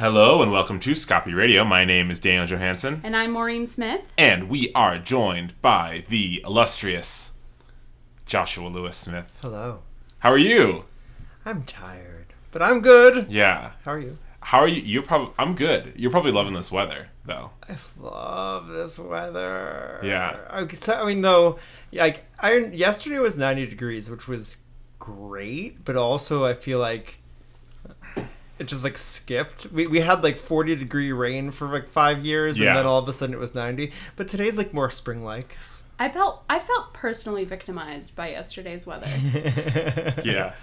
Hello and welcome to Scapi Radio. My name is Daniel Johansson, And I'm Maureen Smith. and we are joined by the illustrious Joshua Lewis Smith. Hello. How are you? I'm tired, but I'm good. Yeah. How are you? How are you? You're probably. I'm good. You're probably loving this weather, though. I love this weather. Yeah. Okay, so I mean, though, like I yesterday was 90 degrees, which was great, but also I feel like it just like skipped. We we had like 40 degree rain for like five years, Yeah. and then all of a sudden it was 90. But today's like more spring like. I felt I felt personally victimized by yesterday's weather. Yeah.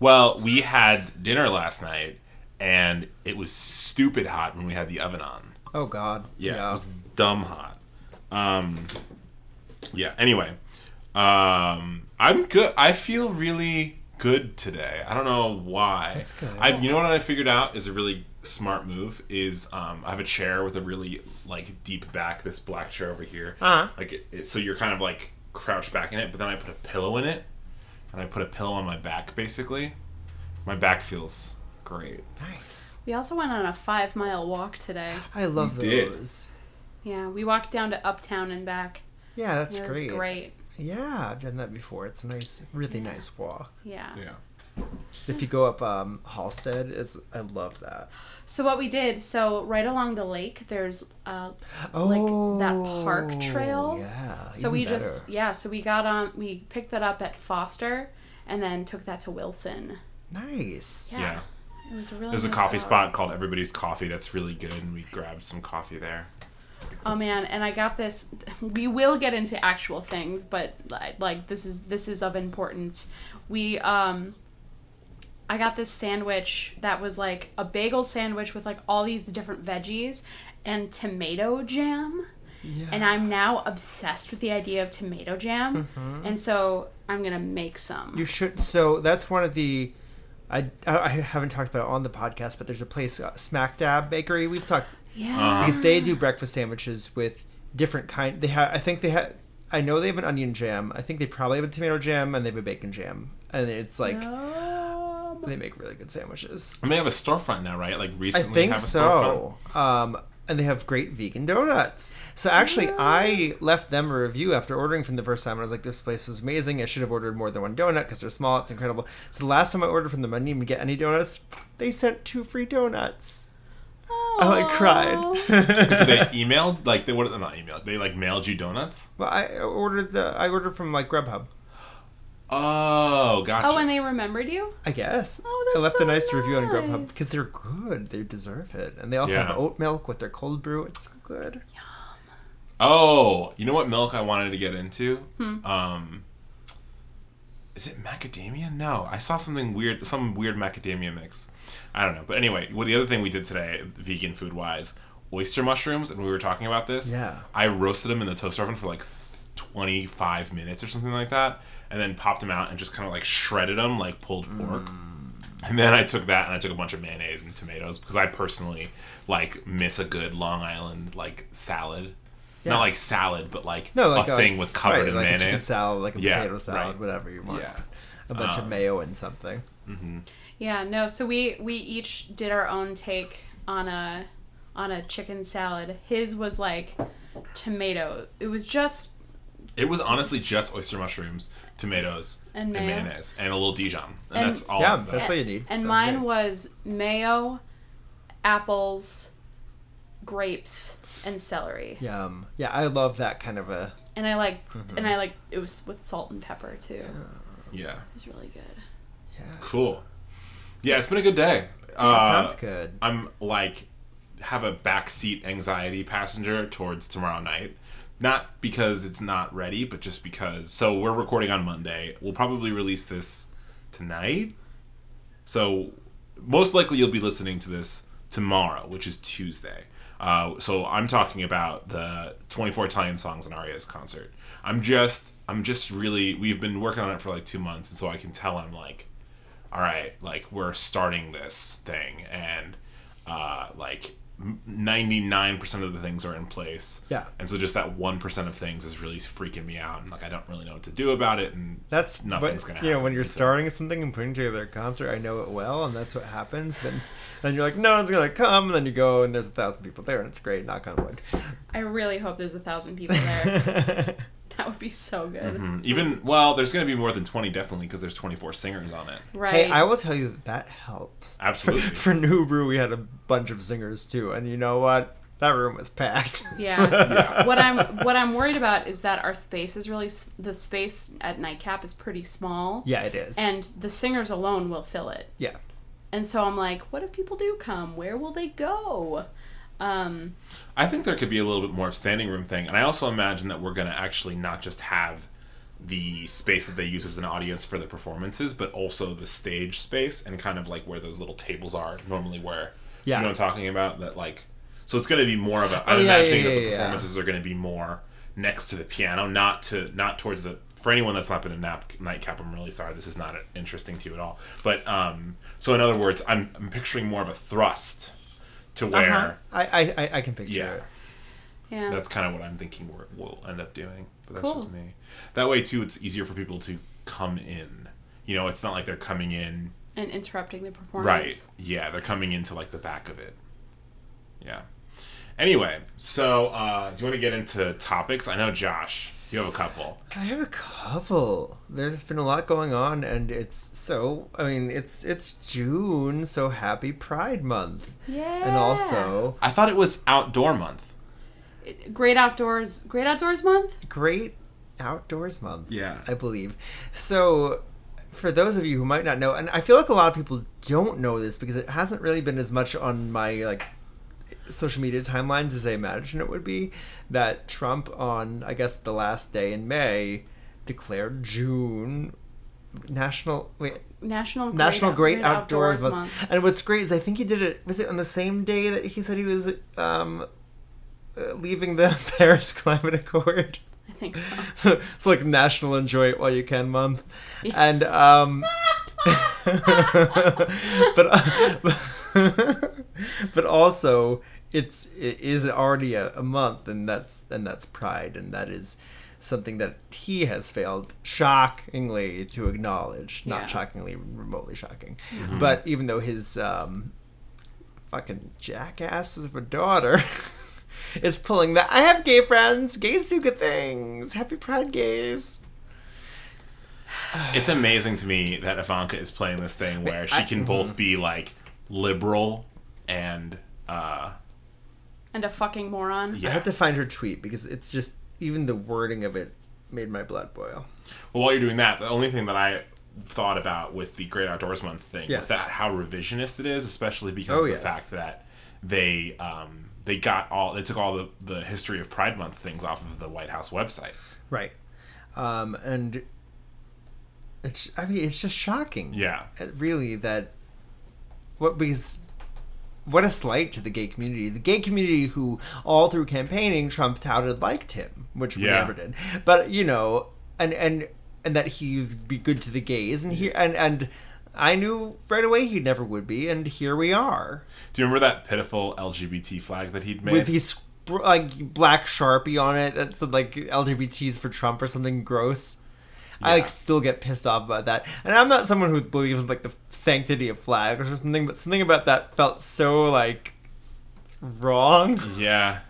Well, we had dinner last night, and it was stupid hot when we had the oven on. oh God. Yeah, it was dumb hot. Um, yeah. Anyway, um, I'm good. I feel really good today. I don't know why. That's good. I, you know what I figured out is a really smart move is um, I have a chair with a really like deep back. This black chair over here. Uh-huh. Like it, it- so, you're kind of like crouched back in it, but then I put a pillow in it, and I put a pillow on my back. Basically, my back feels great. Nice. we also went on a five mile walk today. I love You did. those. Yeah, we walked down to Uptown and back. Yeah, that's it was great. great. Yeah, I've done that before. It's a nice, really nice walk. Yeah. Yeah. If you go up um, Halsted, it's I love that. So what we did, so right along the lake, there's uh, like that park trail. Oh, Yeah. So even we just yeah, so we got on we picked that up at Foster and then took that to Wilson. nice. Yeah. yeah. It was really There's a coffee walk. spot called Everybody's Coffee that's really good, and we grabbed some coffee there. Oh man, and I got this. We will get into actual things, but like this is this is of importance. We um, I got this sandwich that was like a bagel sandwich with like all these different veggies and tomato jam. Yeah. And I'm now obsessed with the idea of tomato jam, and so I'm gonna make some. You should. So that's one of the. I, I haven't talked about it on the podcast, but there's a place, uh, Smack Dab Bakery. We've talked yeah. because they do breakfast sandwiches with different kind. They have. I think they have. I know they have an onion jam. I think they probably have a tomato jam, and they have a bacon jam. And it's like Yum. they make really good sandwiches. And they have a storefront now, right? Like recently, I think have a so. Um, and they have great vegan donuts. So actually, I left them a review after ordering from the first time. And I was like, "This place is amazing. I should have ordered more than one donut because they're small. It's incredible." So the last time I ordered from them, I didn't even get any donuts. They sent two free donuts. I like cried. storefront. So they emailed, like they what? Not emailed. They like mailed you donuts. well, I ordered the. I ordered from like Grubhub. Oh, gotcha. Oh, and they remembered you? I guess. Oh, that's I left so a nice review on Grubhub because they're good. They deserve it, and they also Yeah. have oat milk with their cold brew. It's so good. Yum. Oh, you know what milk I wanted to get into? Hmm. Um, is it macadamia? No, I saw something weird, some weird macadamia mix. I don't know, but anyway, what the other thing we did today, vegan food wise, oyster mushrooms, and we were talking about this. Yeah. I roasted them in the toaster oven for like 25 minutes or something like that, and then popped them out and just kind of like shredded them like pulled pork. Mm. And then I took that and I took a bunch of mayonnaise and tomatoes because I personally like miss a good Long Island like salad. Yeah. Not like salad, but like, No, like a thing with covered right, in like a chicken mayonnaise. salad, like a Yeah, potato salad, right. whatever you want. Yeah. A bunch of Um, mayo and something. Yeah, no. So we we each did our own take on a on a chicken salad. His was like tomato. It was just It was honestly just oyster mushrooms, tomatoes, And and, mayo. mayonnaise, and a little Dijon, and, And- that's all. yeah, that's all you need. and Sounds mine great. was mayo, apples, grapes, and celery. Yum. Yeah, I love that kind of a. And I like Mm-hmm. and I like it was with salt and pepper too. It Yeah, was really good. Yeah. cool. Yeah, it's been a good day. That Uh, sounds good. I'm like have a backseat anxiety passenger towards tomorrow night. Not because it's not ready, but just because. So we're recording on Monday. We'll probably release this tonight. So most likely you'll be listening to this tomorrow, which is Tuesday. Uh, so I'm talking about the 24 Italian songs and Arias concert. I'm just, I'm just really. We've been working on it for like two months, and so I can tell I'm like, all right, like we're starting this thing, and uh, like ninety nine percent of the things are in place. Yeah. And so just that one percent of things is really freaking me out, and like I don't really know what to do about it, and That's Nothing's gonna You know, when you're so. starting something and putting together a concert, I know it well, and that's what happens. But then you're like, no one's gonna come, and then you go, and there's a thousand people there, and it's great. Knock on wood. I really hope there's a thousand people there. that would be so good. Mhm. even well, there's gonna be more than twenty definitely because there's twenty four singers on it. Right. Hey, I will tell you that that helps. Absolutely. For, for New Brew, we had a bunch of singers too, and you know what? That room was packed. Yeah. Yeah. What I'm what I'm worried about is that our space is really the space at Nightcap is pretty small. yeah, it is. And the singers alone will fill it. yeah. And so I'm like, what if people do come? Where will they go? Um, I think there could be a little bit more of standing room thing, and I also imagine that we're gonna actually not just have the space that they use as an audience for the performances, but also the stage space and kind of like where those little tables are normally where. Yeah. You know what I'm talking about? That like, so it's gonna be more of a. I'm Oh, yeah, imagining yeah, that the yeah, yeah. performances are gonna be more next to the piano, not to not towards the. For anyone that's not been a nap nightcap, I'm really sorry. This is not interesting to you at all. But um, so in other words, I'm I'm picturing more of a thrust to where. Uh-huh. I, I, I, I can picture Yeah. it. yeah. That's kind of what I'm thinking we're, we'll end up doing. But that's Cool. just me. That way, too, it's easier for people to come in. You know, it's not like they're coming in. and interrupting the performance. Right. Yeah, they're coming into like the back of it. Yeah. Anyway, so uh, do you want to get into topics? I know, Josh, you have a couple. I have a couple. There's been a lot going on, and it's so. I mean, it's it's June, so happy Pride Month, Yeah. and also I thought it was outdoor month. Great Outdoors Great Outdoors Month? Great Outdoors Month. Yeah. I believe. So, for those of you who might not know, and I feel like a lot of people don't know this because it hasn't really been as much on my like social media timelines as I imagine it would be, that Trump on I guess the last day in May declared June national wait National Great National Great, Outdoors, Month. And what's great is I think he did it. Was it on the same day that he said he was um, uh, leaving the Paris Climate Accord? I think so. it's like National Enjoy It While You Can month, Yeah. and um, but uh, but also it's it is already a, a month, and that's and that's Pride, and that is something that he has failed shockingly to acknowledge. Not Yeah. shockingly, remotely shocking, but even though his um, fucking jackass of a daughter. is pulling that. I have gay friends. Gays do good things. Happy Pride, gays. It's amazing to me that Ivanka is playing this thing where she can both be like liberal and uh, And a fucking moron. yeah. I have to find her tweet because it's just even the wording of it made my blood boil. Well, while you're doing that, the only thing that I thought about with the Great Outdoors Month thing Yes. was that how revisionist it is, especially because Oh, of the yes. fact that they um, they got all they took all the, the history of Pride Month things off of the White House website. Right. Um, and it's I mean it's just shocking. Yeah. Really that what because what a slight to the gay community. The gay community who all through campaigning Trump touted liked him, which we Yeah. never did. But you know, and and and that he's be good to the gays and here and and I knew right away he never would be, and here we are Do you remember that pitiful LGBT flag that he'd made? with his like black sharpie on it that said like LGBTs for Trump or something gross. I like still get pissed off about that, and I'm not someone who believes like the sanctity of flags or something, but something about that felt so like wrong. yeah.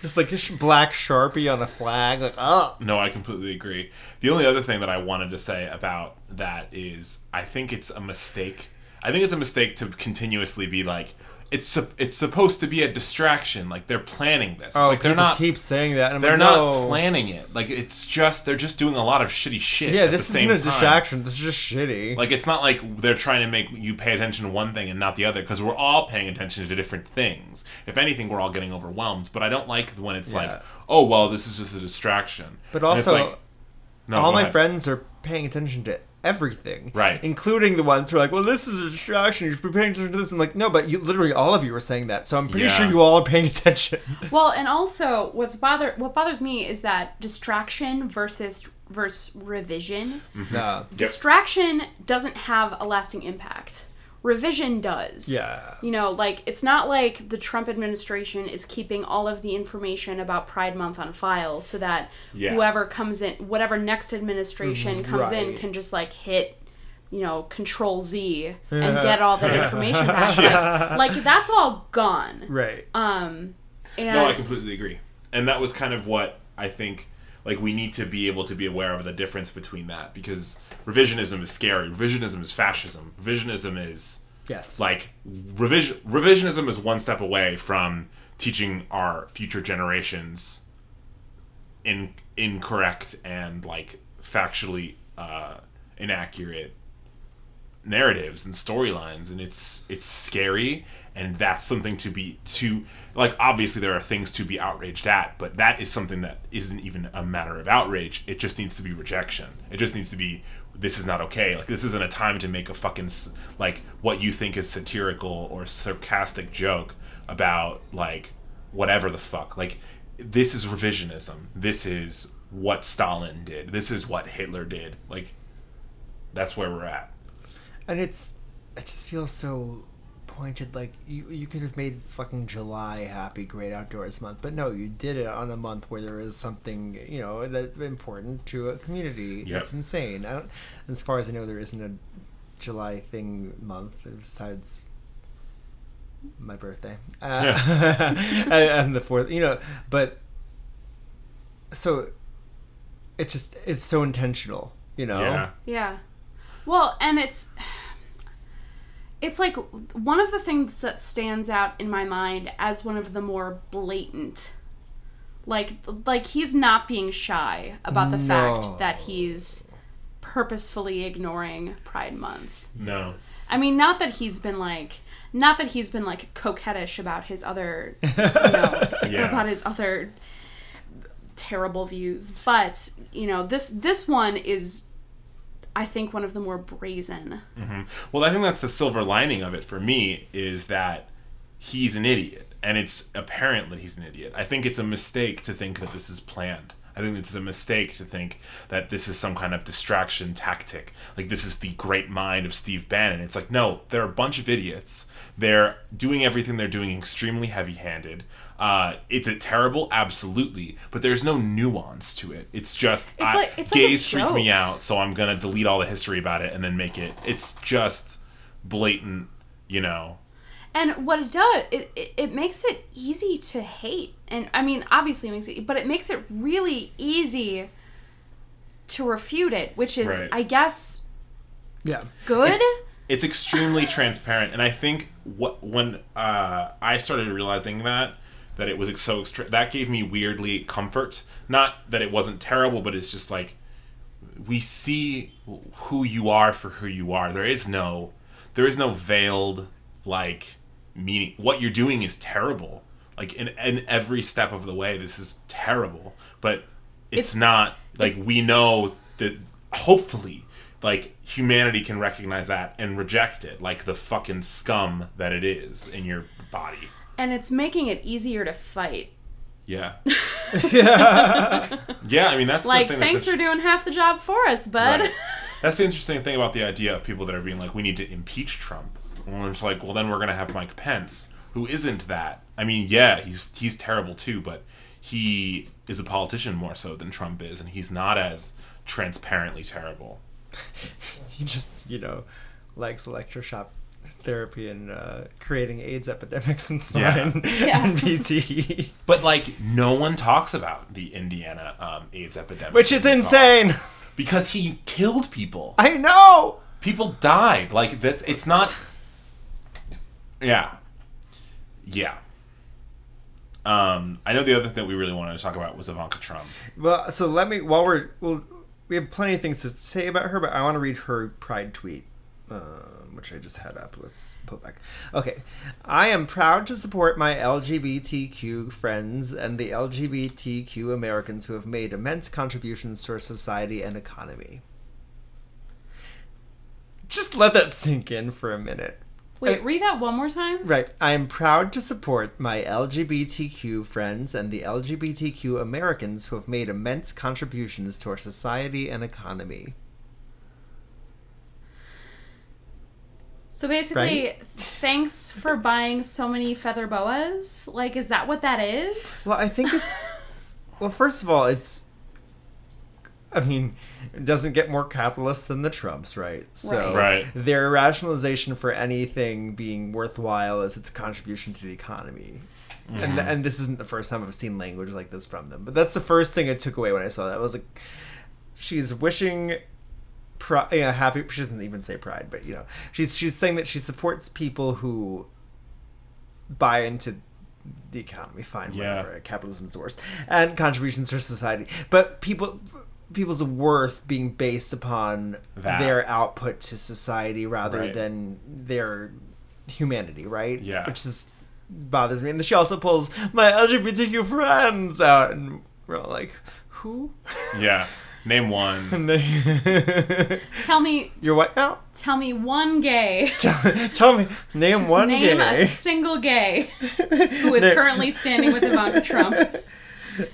Just like a sh- black sharpie on a flag, like oh. No, I completely agree. The only other thing that I wanted to say about that is I think it's a mistake. I think it's a mistake to continuously be like it's it's supposed to be a distraction. Like they're planning this. It's Oh, like they're not keep saying that. And they're like, not planning it. Like it's just they're just doing a lot of shitty shit. Yeah, this isn't a time. distraction. This is just shitty. Like it's not like they're trying to make you pay attention to one thing and not the other because we're all paying attention to different things. If anything, we're all getting overwhelmed. But I don't like when it's Yeah. like, oh well, this is just a distraction. But also, like, no, all my ahead. friends are paying attention to everything, Right. Including the ones who are like, "Well, this is a distraction. You should be paying attention to this." I'm like, "No, but you literally all of you are saying that, so I'm pretty Yeah. sure you all are paying attention." Well, and also what's bother what bothers me is that distraction versus versus revision. Mm-hmm. no. Distraction doesn't have a lasting impact. Revision does. Yeah. You know, like it's not like the Trump administration is keeping all of the information about Pride Month on file so that Yeah. whoever comes in, whatever next administration comes in, can just like hit, you know, Control Z and get all that information back. Like, like that's all gone. Right. Um, and No, I completely agree. And that was kind of what I think like we need to be able to be aware of the difference between that because revisionism is scary. Revisionism is fascism. Revisionism is Yes. like revision revisionism is one step away from teaching our future generations in incorrect and like factually uh, inaccurate narratives and storylines and it's it's scary and that's something to be to like obviously there are things to be outraged at but that is something that isn't even a matter of outrage it just needs to be rejection it just needs to be this is not okay. Like this isn't a time to make a fucking like what you think is satirical or sarcastic joke about like whatever the fuck. Like this is revisionism. This is what stalin did. This is what hitler did. Like that's where we're at. And it's it just feels so pointed like you you could have made fucking july happy great outdoors month but no you did it on a month where there is something you know that important to a community. Yep. it's insane. I don't, as far as i know there isn't a july thing month besides my birthday. Uh, and, and the fourth you know but so it just it's so intentional you know? Yeah. Yeah. Well, and it's it's like one of the things that stands out in my mind as one of the more blatant like like he's not being shy about the No. fact that he's purposefully ignoring Pride month. no I mean, not that he's been like not that he's been like coquettish about his other you know Yeah. about his other terrible views, but you know, this this one is I think one of the more brazen. Mm-hmm. Well, I think that's the silver lining of it for me is that he's an idiot, and it's apparent that he's an idiot. I think it's a mistake to think that this is planned. I think it's a mistake to think that this is some kind of distraction tactic. Like this is the great mind of Steve Bannon. It's like no, they're a bunch of idiots. They're doing everything they're doing extremely heavy-handed. Uh, it's a terrible, absolutely, but there's no nuance to it. It's just It's I, like- it's like gays freak me out, so I'm gonna delete all the history about it and then make it. It's just blatant, you know. And what it does, it, it, it makes it easy to hate. And I mean, obviously it makes it, but it makes it really easy to refute it, which is, Right. I guess, yeah good. It's, it's extremely transparent, and I think what when uh, I started realizing that that it was so extra- that gave me weirdly comfort. Not that it wasn't terrible, but it's just like we see who you are for who you are. There is no there is no veiled like meaning. What you're doing is terrible. Like in in every step of the way, this is terrible. But it's, It's- not like we know that. Hopefully, like humanity can recognize that and reject it, like the fucking scum that it is in your body. And it's making it easier to fight. Yeah. yeah, yeah, I mean that's Like, the thing thanks that's for doing half the job for us, bud. Right. That's the interesting thing about the idea of people that are being like, we need to impeach Trump. And it's like, well, then we're gonna have Mike Pence, who isn't that. I mean, yeah, he's he's terrible too, but he is a politician more so than Trump is, and he's not as transparently terrible. he just you know likes electroshock therapy and uh, creating AIDS epidemics in Yeah. swine Yeah. and BT, But like, no one talks about the Indiana um, AIDS epidemic, which is in the talk. insane. because he killed people. I know. people died. Like that's it's not. Yeah, yeah. Um, I know the other thing that we really wanted to talk about was Ivanka Trump. Well, so let me while we're well, we have plenty of things to say about her, but I want to read her pride tweet, um, which I just had up. Let's pull back. Okay, I am proud to support my LGBTQ friends and the LGBTQ Americans who have made immense contributions to our society and economy. Just let that sink in for a minute. Wait, read that one more time. Right. I am proud to support my LGBTQ friends and the LGBTQ Americans who have made immense contributions to our society and economy. So basically, thanks for buying so many feather boas. Like, is that what that is? Well, I think it's. well, first of all, it's. I mean, it doesn't get more capitalist than the Trumps, right? So Right. their rationalization for anything being worthwhile is its contribution to the economy. Mm-hmm. And, and this isn't the first time I've seen language like this from them. But that's the first thing I took away when I saw that. I was like, she's wishing pride, you know, happy. She doesn't even say pride, but you know, she's she's saying that she supports people who buy into the economy. Fine, Yeah. whatever. Capitalism's the worst, and contributions to society. But people, people's worth being based upon That. their output to society rather Right. than their humanity, right? Yeah. which is bothers me. And then she also pulls my LGBTQ friends out, and we're all like, who? Yeah. Name one. Tell me, you're what now? tell me one gay. Tell, tell me, name one Name gay. Name a single gay who is Name- currently standing with Ivanka Trump.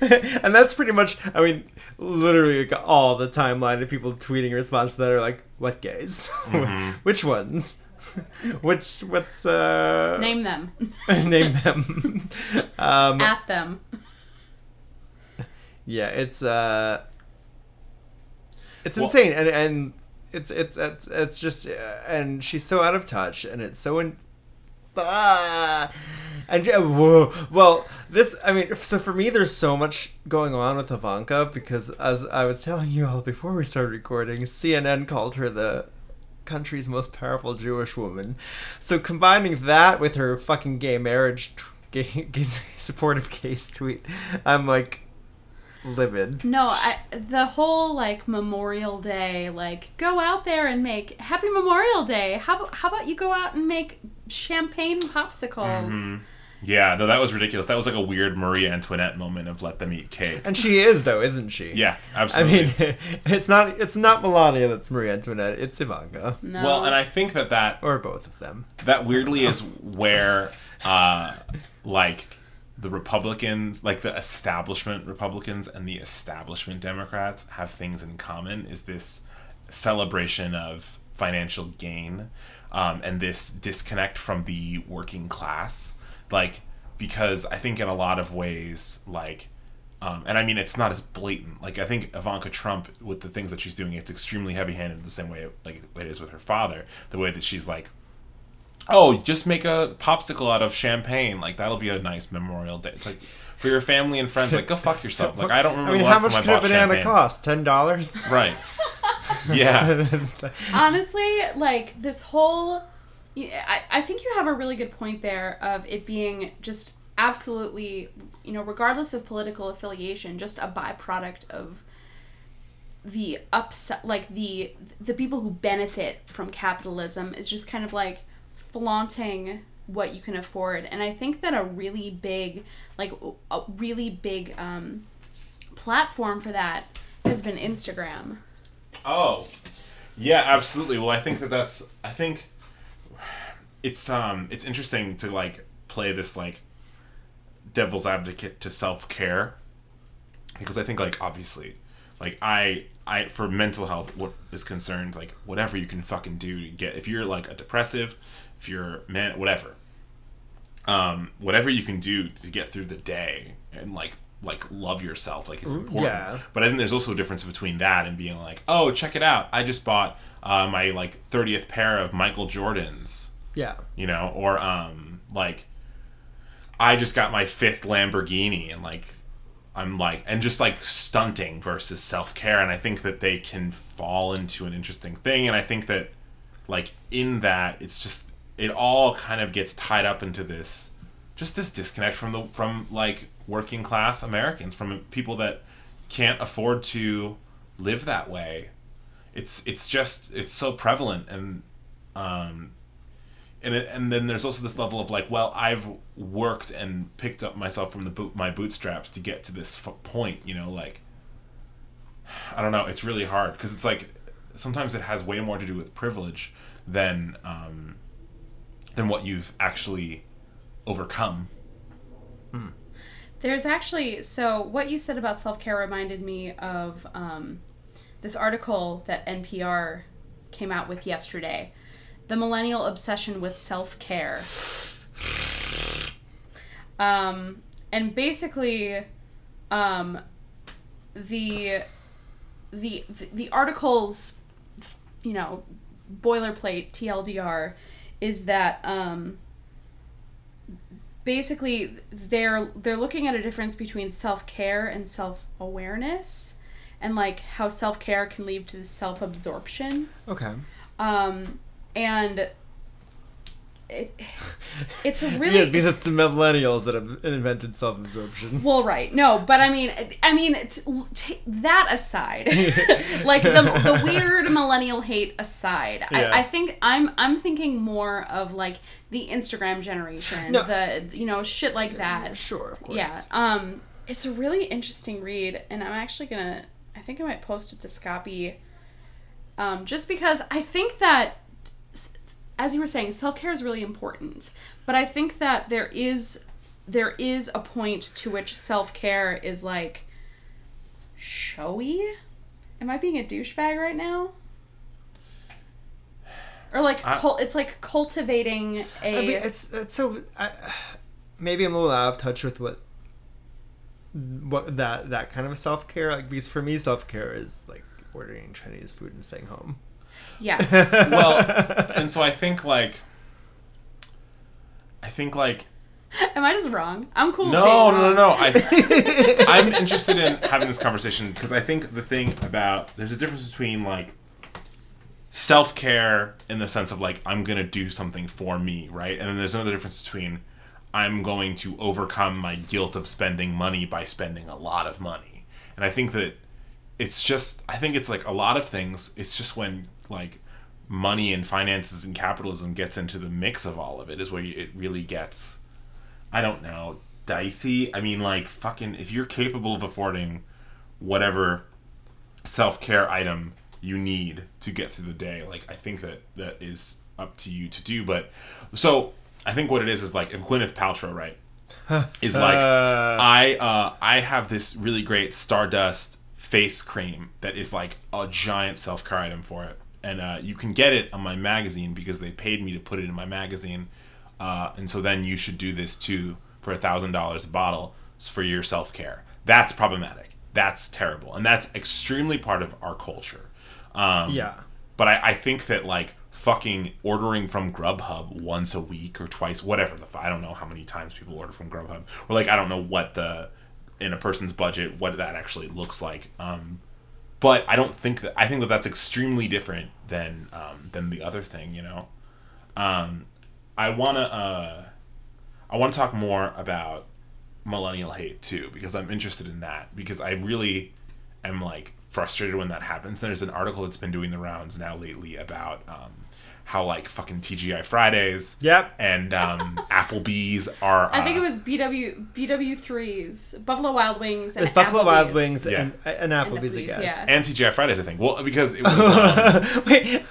and that's pretty much, I mean, literally like, all the timeline of people tweeting in response to that are like, what gays? Mm-hmm. Which ones? Which, what's, uh. Name them. name them. um, At them. yeah, it's, uh. It's Well- insane. And, and it's, it's, it's, it's just, uh, and she's so out of touch and it's so in. Ah! And uh, whoa, well, this I mean, so for me, there's so much going on with Ivanka because, as I was telling you all before we started recording, CNN called her the country's most powerful Jewish woman. So combining that with her fucking gay marriage, t- gay, gay supportive case tweet, I'm like livid. No, I, the whole like Memorial Day, like go out there and make Happy Memorial Day. How about how about you go out and make champagne popsicles? Mhm. Yeah, no, that was ridiculous. That was like a weird Marie Antoinette moment of let them eat cake. And she is though, isn't she? Yeah, absolutely. I mean, it's not it's not Melania that's Marie Antoinette. It's Ivanka, No. well, and I think that that or both of them. that weirdly is where uh like the republicans like the establishment republicans and the establishment democrats have things in common is this celebration of financial gain um, and this disconnect from the working class like because i think in a lot of ways like um, and I mean, it's not as blatant. Like I think Ivanka Trump, with the things that she's doing, it's extremely heavy-handed, the same way like it is with her father. The way that she's like, oh, just make a popsicle out of champagne. Like that'll be a nice Memorial Day. It's like for your family and friends. Like go fuck yourself. Like I don't remember. I mean, the how last much time I could a bought banana champagne. cost? Ten dollars. Right. Yeah. honestly, like this whole, yeah, I, I think you have a really good point there of it being just absolutely, you know, regardless of political affiliation, just a byproduct of the upset, like the the people who benefit from capitalism is just kind of like flaunting what you can afford, and I think that a really big, like a really big um, platform for that has been Instagram. Oh, yeah, absolutely. Well, I think that that's. I think it's um it's interesting to like play this like devil's advocate to self care because I think like obviously like I I for mental health what is concerned like whatever you can fucking do to get if you're like a depressive if you're man whatever um whatever you can do to get through the day and like like love yourself like is important yeah. but I think there's also a difference between that and being like oh check it out I just bought uh, my like 30th pair of Michael Jordans Yeah. you know or um like i just got my fifth lamborghini and like i'm like and just like stunting versus self-care and i think that they can fall into an interesting thing and i think that like in that it's just it all kind of gets tied up into this just this disconnect from the from like working class americans from people that can't afford to live that way. It's it's just it's so prevalent and um and it, and then there's also this level of like, well, I've worked and picked up myself from the boot, my bootstraps to get to this f- point, you know, like I don't know, it's really hard. Because it's like sometimes it has way more to do with privilege than um, than what you've actually overcome. There's actually so what you said about self care reminded me of um, this article that NPR came out with yesterday the millennial obsession with self care. Um, and basically, um, the the the article's you know boilerplate TLDR is that um, basically they're they're looking at a difference between self care and self awareness, and like how self care can lead to self absorption. Okay. Um, and it, it's a really yeah, because it's the millennials that have invented self-absorption. well, right. No, but I mean, I mean, t- t- that aside, like the, the weird millennial hate aside, Yeah. I, I think I'm I'm thinking more of like the Instagram generation, No. the you know shit like that. Sure, of course. Yeah. Um, it's a really interesting read, and I'm actually gonna. I think I might post it to Scapi Um, just because I think that, as you were saying, self care is really important, but I think that there is there is a point to which self care is like showy. Am I being a douchebag right now? Or like I- cul- it's like cultivating a I mean, it's, it's so. I, maybe I'm a little out of touch with what what that that kind of self care. Like because for me, self care is like ordering Chinese food and staying home. Yeah. well, and so I think like, I think like Am I just wrong? I'm cool. with no, being no, no, no. I I'm interested in having this conversation because I think the thing about there's a difference between like self care in the sense of like I'm gonna do something for me, right? And then there's another difference between I'm going to overcome my guilt of spending money by spending a lot of money. And I think that it's just I think it's like a lot of things. It's just when like money and finances and capitalism gets into the mix of all of it is where it really gets I don't know, dicey. I mean, like, fucking, if you're capable of affording whatever self care item you need to get through the day, like, I think that that is up to you to do. But so I think what it is is like, if Gwyneth Paltrow, right, is like, Uh. I uh, I have this really great Stardust face cream that is like a giant self care item for it, and uh, you can get it on my magazine because they paid me to put it in my magazine, uh, and so then you should do this too for a thousand dollars a bottle for your self care. That's problematic. That's terrible, and that's extremely part of our culture. Um, Yeah. but I, I think that like fucking ordering from Grubhub once a week or twice, whatever the I don't know how many times people order from Grubhub, or like I don't know what the in a person's budget what that actually looks like. Um, but I don't think that I think that that's extremely different than um, than the other thing. You know, um, I wanna uh, I want to talk more about millennial hate too because I'm interested in that because I really am like frustrated when that happens. There's an article that's been doing the rounds now lately about um, how like fucking TGI Fridays Yep. and um, Applebee's are. I think uh, it was BW BW threes Buffalo Wild Wings and It's Buffalo Wild Wings Yeah. and, and Applebee's, I Applebee's, guess. yeah. and TGI Fridays. I think well because it was. Um, Wait,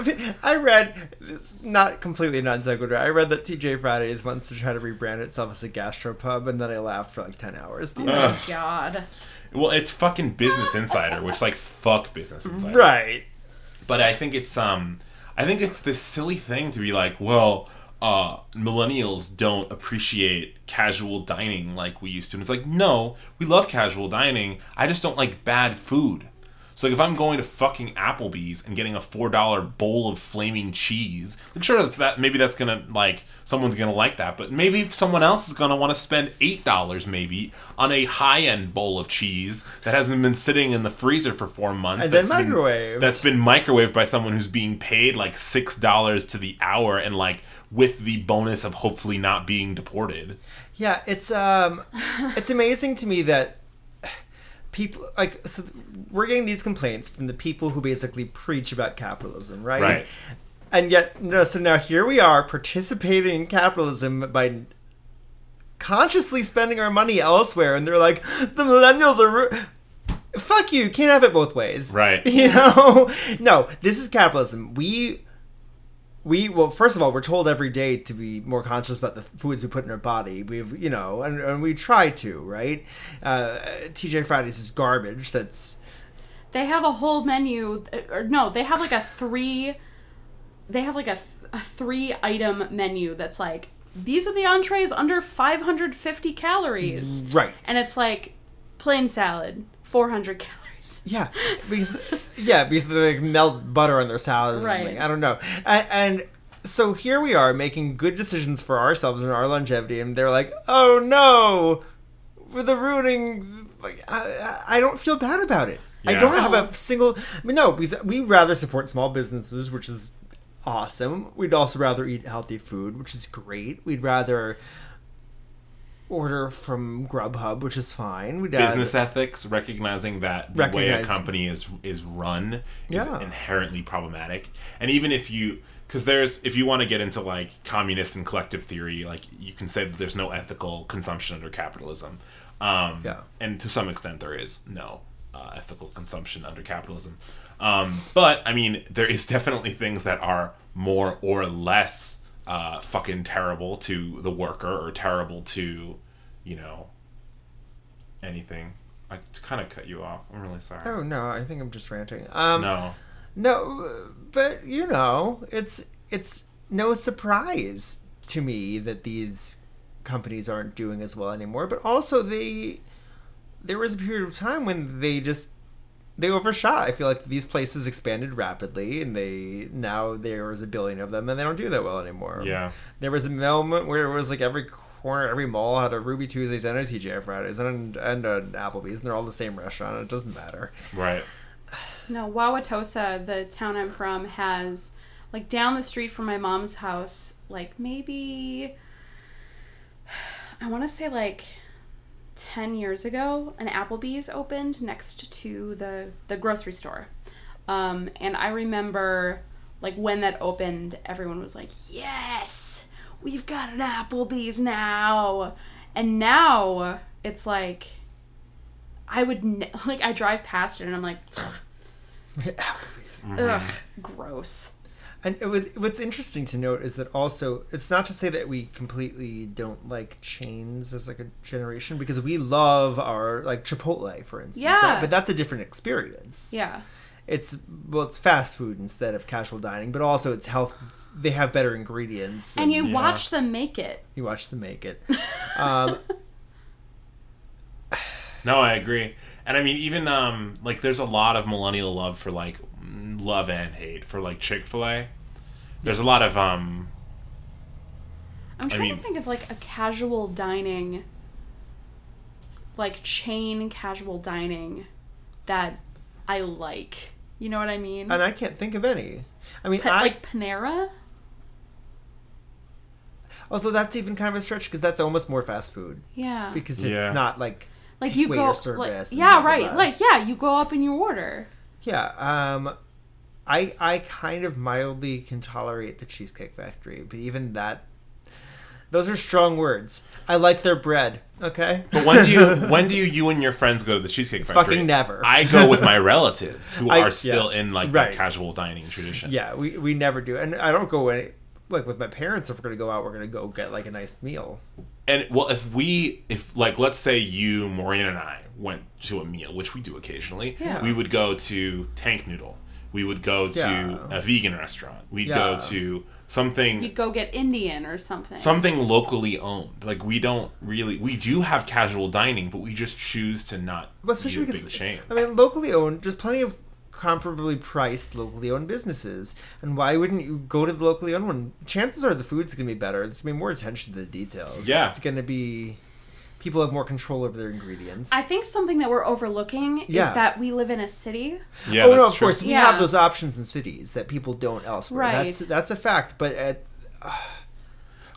I read, not completely non sequitur. I read that TGI Fridays wants to try to rebrand itself as a gastropub, and then I laughed for like ten hours. Oh The my end. Ugh. god. well, it's fucking Business Insider, which like fuck Business Insider. Right. but I think it's um I think it's this silly thing to be like, well, uh, millennials don't appreciate casual dining like we used to. And it's like, no, we love casual dining. I just don't like bad food. So if I'm going to fucking Applebee's and getting a four dollar bowl of flaming cheese, like sure that's that maybe that's gonna like someone's gonna like that, but maybe someone else is gonna want to spend eight dollars maybe on a high end bowl of cheese that hasn't been sitting in the freezer for four months. And then microwaved. That's been microwaved by someone who's being paid like six dollars to the hour and like with the bonus of hopefully not being deported. Yeah, it's um, it's amazing to me that people like so we're getting these complaints from the people who basically preach about capitalism, right? Right. And yet, no. So now here we are participating in capitalism by consciously spending our money elsewhere, and they're like, the millennials are. ru- Fuck you! Can't have it both ways. Right. You know? No, this is capitalism. We we well first of all we're told every day to be more conscious about the foods we put in our body we've you know and, and we try to right uh, tj fridays is garbage that's They have a whole menu, or no, they have like a three. They have like a a three item menu that's like these are the entrees under 550 calories, Right. and it's like plain salad 400 calories. Yeah, because yeah, because they like melt butter on their salad or Right. something. I don't know. And, and so here we are making good decisions for ourselves and our longevity, and they're like, "Oh no, for the ruining." Like, I, I don't feel bad about it. I don't have a single. I mean, no, because we rather support small businesses, which is awesome. We'd also rather eat healthy food, which is great. We'd rather order from Grubhub, which is fine. We'd business ethics, recognizing that the way a company is is run is Yeah. inherently problematic. And even if you because there's if you want to get into like communist and collective theory, like you can say that there's no ethical consumption under capitalism. Um, Yeah. And to some extent, there is no uh, ethical consumption under capitalism. Um, but I mean, there is definitely things that are more or less uh, fucking terrible to the worker or terrible to, you know, anything. I kind of cut you off. I'm really sorry. Oh no, I think I'm just ranting. Um, no. No, but you know, it's it's no surprise to me that these companies aren't doing as well anymore. But also, they there was a period of time when they just they overshot. I feel like these places expanded rapidly, and they now there was a billion of them, and they don't do that well anymore. Yeah. there was a moment where it was like every corner, every mall had a Ruby Tuesdays and a TGI Fridays and and an Applebee's, and they're all the same restaurant. It doesn't matter. Right. No, Wauwatosa, the town I'm from, has like down the street from my mom's house, like maybe I want to say like 10 years ago, an Applebee's opened next to the the grocery store. Um, and I remember like when that opened, everyone was like, "Yes, we've got an Applebee's now." And now it's like I would ne- like I drive past it and I'm like, Applebee's. ugh, gross. And it was what's interesting to note is that also it's not to say that we completely don't like chains as like a generation because we love our like Chipotle for instance. Yeah. right? But that's a different experience. Yeah. It's well it's fast food instead of casual dining, but also it's health they have better ingredients. And you Yeah. watch them make it. you watch them make it. Um, No, I agree. And I mean, even um, like there's a lot of millennial love for like love and hate for like Chick Fil A. There's a lot of um, I'm trying mean- to think of like a casual dining, like chain casual dining that I like. You know what I mean? and I can't think of any. I mean, Pa- I like Panera? although that's even kind of a stretch because that's almost more fast food Yeah. because it's Yeah. not like like you go service like, yeah, blah, blah, right. Like yeah, you go up and you order. Yeah, um I I kind of mildly can tolerate the Cheesecake Factory, but even that those are strong words. I like their bread, okay? But when do you when do you you and your friends go to the Cheesecake Factory? Fucking never. I go with my relatives who I- are still yeah. in like Right. the casual dining tradition. Yeah, we we never do. And I don't go any like with my parents if we're going to go out, we're going to go get like a nice meal. And well, if we if like let's say you, Maureen, and I went to a meal, which we do occasionally, Yeah. we would go to Tank Noodle. We would go to Yeah. a vegan restaurant. We'd Yeah. go to something You'd go get Indian or something. something locally owned. Like we don't really we do have casual dining, but we just choose to not Well, especially because big chains. I mean, locally owned. There's plenty of comparably priced locally owned businesses, and why wouldn't you go to the locally owned one? Chances are the food's gonna be better. There's gonna be more attention to the details. Yeah. it's gonna be people have more control over their ingredients. I think something that we're overlooking Yeah. is that we live in a city. yeah, oh no, of true. course we Yeah. have those options in cities that people don't elsewhere. Right. That's that's a fact. But at,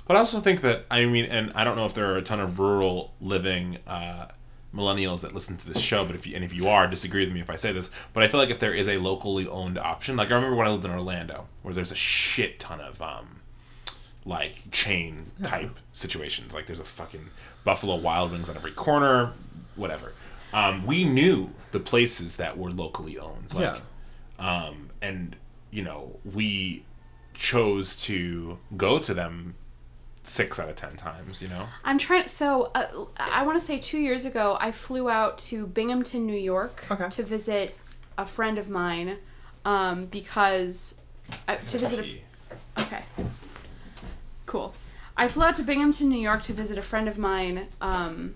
But I also think that I mean, and I don't know if there are a ton of rural living uh, millennials that listen to this show, but if you and if you are, disagree with me if I say this. But I feel like if there is a locally owned option, like I remember when I lived in Orlando, where there's a shit ton of um, like chain type situations. Like there's a fucking Buffalo Wild Wings on every corner, whatever. Um, we knew the places that were locally owned. Like, Yeah. um, and you know we chose to go to them six out of ten times you know I'm trying. So uh, I want to say two years ago, I flew out to Binghamton, New York, Okay. to visit a friend of mine, um, because I, to visit a, Lucky. Okay. Cool. I flew out to Binghamton, New York to visit a friend of mine. Um,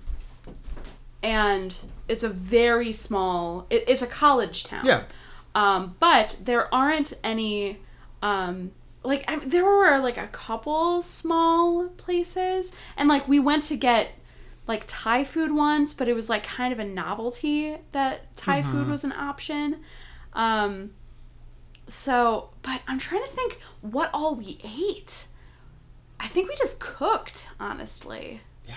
and it's a very small, it, it's a college town. Yeah. Um, but there aren't any, um, like, I, there were like a couple small places. And like, we went to get like Thai food once, but it was like kind of a novelty that Thai food was an option. Um, so, but I'm trying to think what all we ate. I think we just cooked, honestly. Yeah.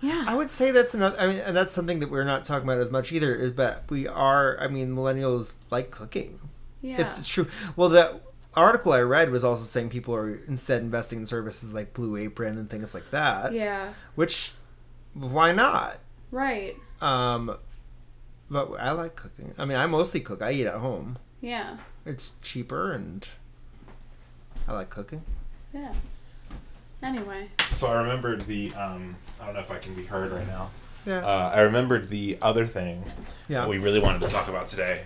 Yeah. I would say that's another. I mean, and that's something that we're not talking about as much either. Is but we are. I mean, millennials like cooking. yeah. It's true. Well, the article I read was also saying people are instead investing in services like Blue Apron and things like that. yeah. Which, why not? Right. Um, but I like cooking. I mean, I mostly cook. I eat at home. Yeah. It's cheaper and I like cooking. Yeah. Anyway. So I remembered the. Um, I don't know if I can be heard right now. Yeah. Uh, I remembered the other thing yeah. that we really wanted to talk about today,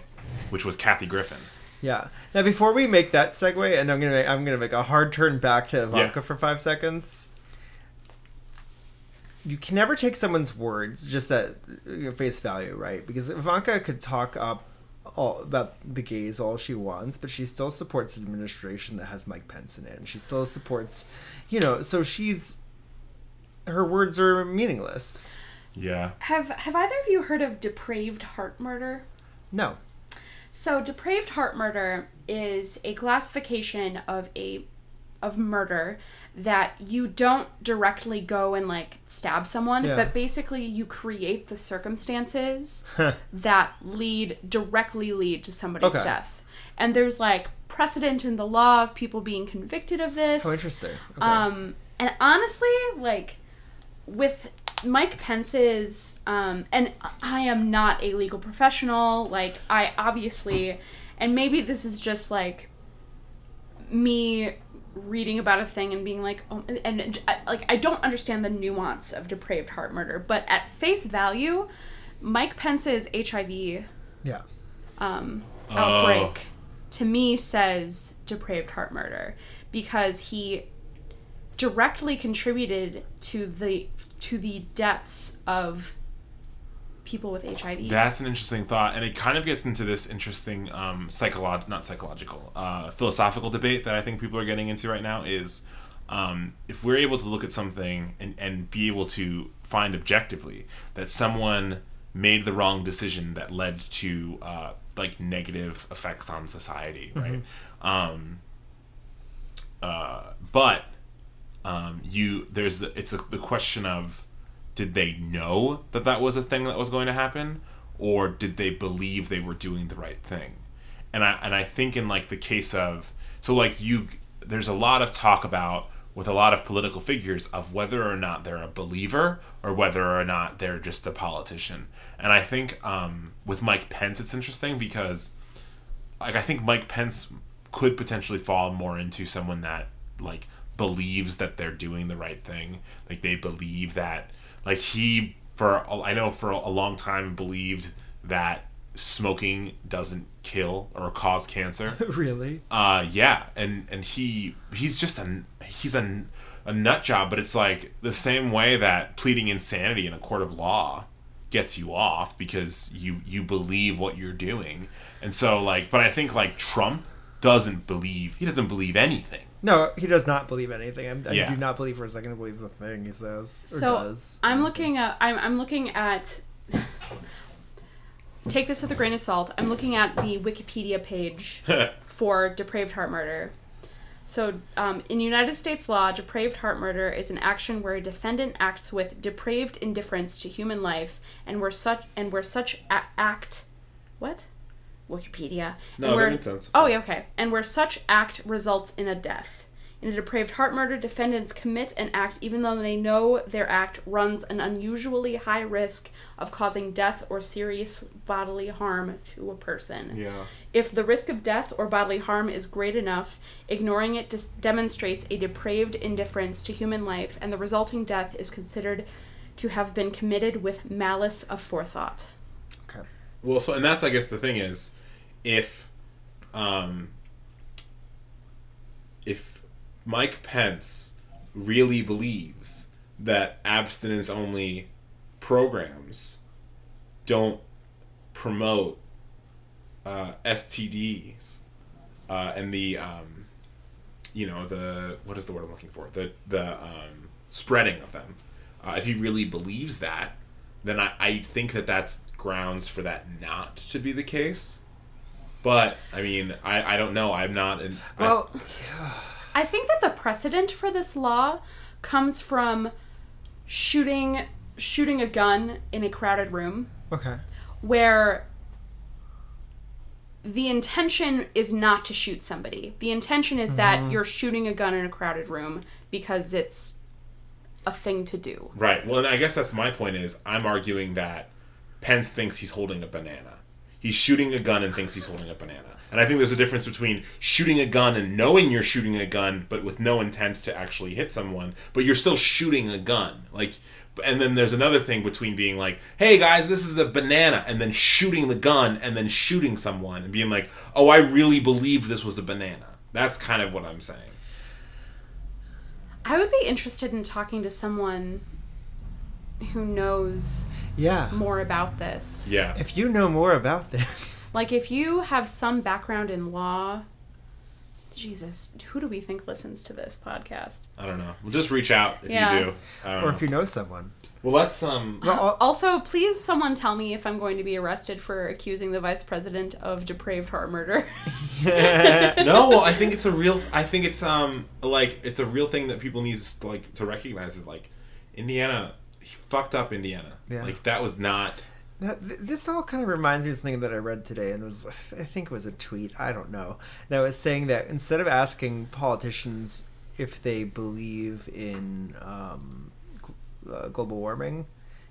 which was Kathy Griffin. Yeah. Now, before we make that segue, and I'm gonna make, I'm gonna make a hard turn back to Ivanka Yeah. for five seconds. You can never take someone's words just at face value, right? Because Ivanka could talk up all about the gays all she wants, but she still supports an administration that has Mike Pence in it, and she still supports, you know. So she's her words are meaningless. Yeah. Have Have either of you heard of depraved heart murder? No. So depraved heart murder is a classification of a of murder that you don't directly go and like stab someone, Yeah. but basically you create the circumstances that lead directly lead to somebody's Okay. death. And there's like precedent in the law of people being convicted of this. Oh, interesting. Okay. Um, and honestly, like with Mike Pence's, um, and I am not a legal professional. Like I obviously, and maybe this is just like me reading about a thing and being like, oh, and, and like I don't understand the nuance of depraved heart murder, but at face value, Mike Pence's HIV yeah. um, Oh. outbreak to me says depraved heart murder because he directly contributed to the to the deaths of people with HIV. That's an interesting thought, and it kind of gets into this interesting um, psychological, not psychological, uh, philosophical debate that I think people are getting into right now. Is um, if we're able to look at something and, and be able to find objectively that someone made the wrong decision that led to uh, like negative effects on society, right? Um, uh, but um, you there's the, it's a, the question of did they know that that was a thing that was going to happen? Or did they believe they were doing the right thing? And i and i think in like the case of so like you there's a lot of talk about with a lot of political figures of whether or not they're a believer or whether or not they're just a politician. And i think um, with mike pence it's interesting because like I think Mike Pence could potentially fall more into someone that like believes that they're doing the right thing. Like they believe that like he for I know for a long time believed that smoking doesn't kill or cause cancer. really? Uh, yeah, and and he he's just a he's a a nut job, but it's like the same way that pleading insanity in a court of law gets you off because you you believe what you're doing, and so like, but I think like Trump doesn't believe he doesn't believe anything. No, he does not believe anything. I'm, I Yeah. do not believe for a second he believes a thing he says or so does. I'm looking at I'm I'm looking at take this with a grain of salt. I'm looking at the Wikipedia page for depraved heart murder. So, um, in United States law, depraved heart murder is an action where a defendant acts with depraved indifference to human life, and where such and where such a- act, what, Wikipedia. No, that makes sense. Oh, yeah, okay. And where such act results in a death. In a depraved heart murder, defendants commit an act even though they know their act runs an unusually high risk of causing death or serious bodily harm to a person. Yeah. If the risk of death or bodily harm is great enough, ignoring it dis- demonstrates a depraved indifference to human life, and the resulting death is considered to have been committed with malice aforethought. Okay. Well, so and that's I guess the thing is, if, um, if Mike Pence really believes that abstinence only programs don't promote uh, STDs uh, and the um, you know the what is the word I'm looking for the the um, spreading of them. Uh, if he really believes that, then I, I think that that's grounds for that not to be the case. But I mean, I, I don't know. I'm not. An, I- Well, I think that the precedent for this law comes from shooting shooting a gun in a crowded room okay. where the intention is not to shoot somebody. The intention is that mm-hmm. you're shooting a gun in a crowded room because it's a thing to do. Right. Well, and I guess that's my point. Is I'm arguing that Pence thinks he's holding a banana. He's shooting a gun and thinks he's holding a banana. And I think there's a difference between shooting a gun and knowing you're shooting a gun, but with no intent to actually hit someone, but you're still shooting a gun. Like, and then there's another thing between being like, "Hey guys, this is a banana," and then shooting the gun and then shooting someone and being like, "Oh, I really believed this was a banana." That's kind of what I'm saying. I would be interested in talking to someone who knows Yeah. more about this. Yeah. If you know more about this, Like, if you have some background in law, Jesus, who do we think listens to this podcast? I don't know. Well, just reach out if Yeah. you do. I don't or know. if you know someone. well, let's um. Well, Also, please, someone tell me if I'm going to be arrested for accusing the vice president of depraved heart murder. yeah. no, well, I think it's a real. I think it's um like it's a real thing that people need to like to recognize that like Indiana, he fucked up Indiana. Yeah. Like that was not. Th- this all kind of reminds me of something that I read today, and it was I think it was a tweet. I don't know. That was saying that instead of asking politicians if they believe in um, gl- uh, global warming,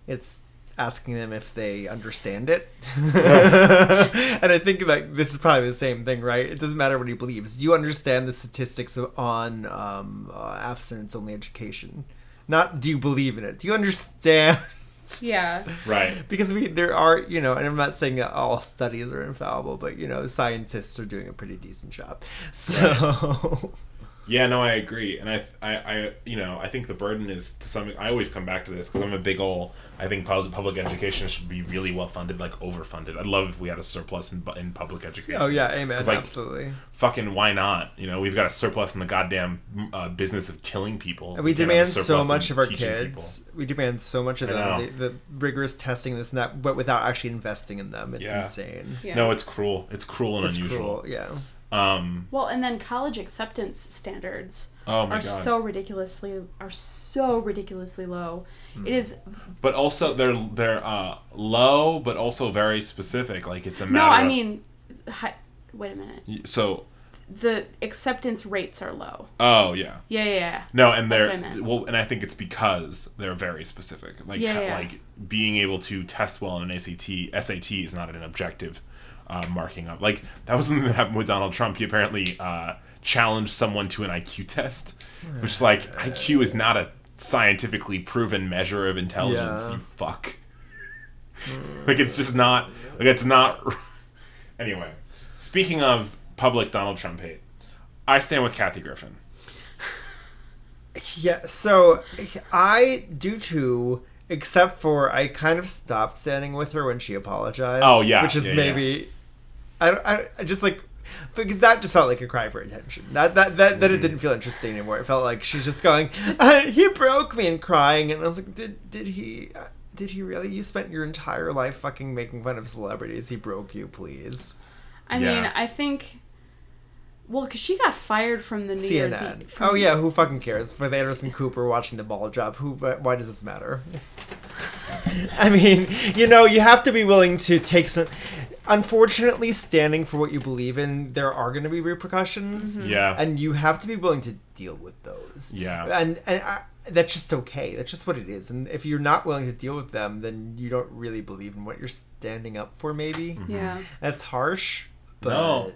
it's asking them if they understand it. and I think like this is probably the same thing, right? It doesn't matter what he believes. Do you understand the statistics of, on um, uh, abstinence only education? Not do you believe in it? Do you understand? yeah. Right. because we there are you know and i'm not saying that all studies are infallible but you know scientists are doing a pretty decent job so Yeah, no, I agree, and I, I, I, you know, I think the burden is to some. I always come back to this because I'm a big ol' I think public public education should be really well funded, like overfunded. I'd love if we had a surplus in bu- in public education. oh yeah amen. like, absolutely Fucking why not? You know, we've got a surplus in the goddamn uh, business of killing people. and we can't have a demand so much of our teaching kids we demand so much of them the, the rigorous testing this and that but without actually investing in them it's Yeah. insane Yeah. No, it's cruel. It's cruel and it's unusual. cruel yeah Um. Well, and then college acceptance standards Oh are god. so ridiculously are so ridiculously low. Hmm. It is but also they're they're uh, low, but also very specific. Like it's a matter. no, I of- mean, hi, wait a minute. So. The acceptance rates are low. Oh yeah. Yeah, yeah, yeah. No, and they're what I meant. well, and I think it's because they're very specific. Like, Yeah, ha- yeah. like being able to test well in an ACT, SAT is not an objective uh, marking up. Like that was something that happened with Donald Trump. He apparently uh, challenged someone to an IQ test, which like IQ is not a scientifically proven measure of intelligence. Yeah. You fuck. like it's just not. Like it's not. anyway, speaking of public Donald Trump hate, I stand with Kathy Griffin. Yeah, so I do too, except for I kind of stopped standing with her when she apologized. Oh, yeah, which is yeah, maybe I, I I just like because that just felt like a cry for attention. That that that, that it Mm-hmm. didn't feel interesting anymore. It felt like she's just going, uh, he broke me and crying, and I was like, did did he? uh, Did he really? You spent your entire life fucking making fun of celebrities. He broke you, please. I Yeah. mean, I think. Well, because she got fired from the New Year's CNN. Eve. from- Oh yeah, who fucking cares? For the Anderson Cooper watching the ball drop, who? Why does this matter? I mean, you know, you have to be willing to take some. Unfortunately, standing for what you believe in, there are going to be repercussions, Yeah. and you have to be willing to deal with those. Yeah. and and I, that's just okay. That's just what it is. And if you're not willing to deal with them, then you don't really believe in what you're standing up for. Maybe Yeah. that's harsh, but Mm-hmm. No.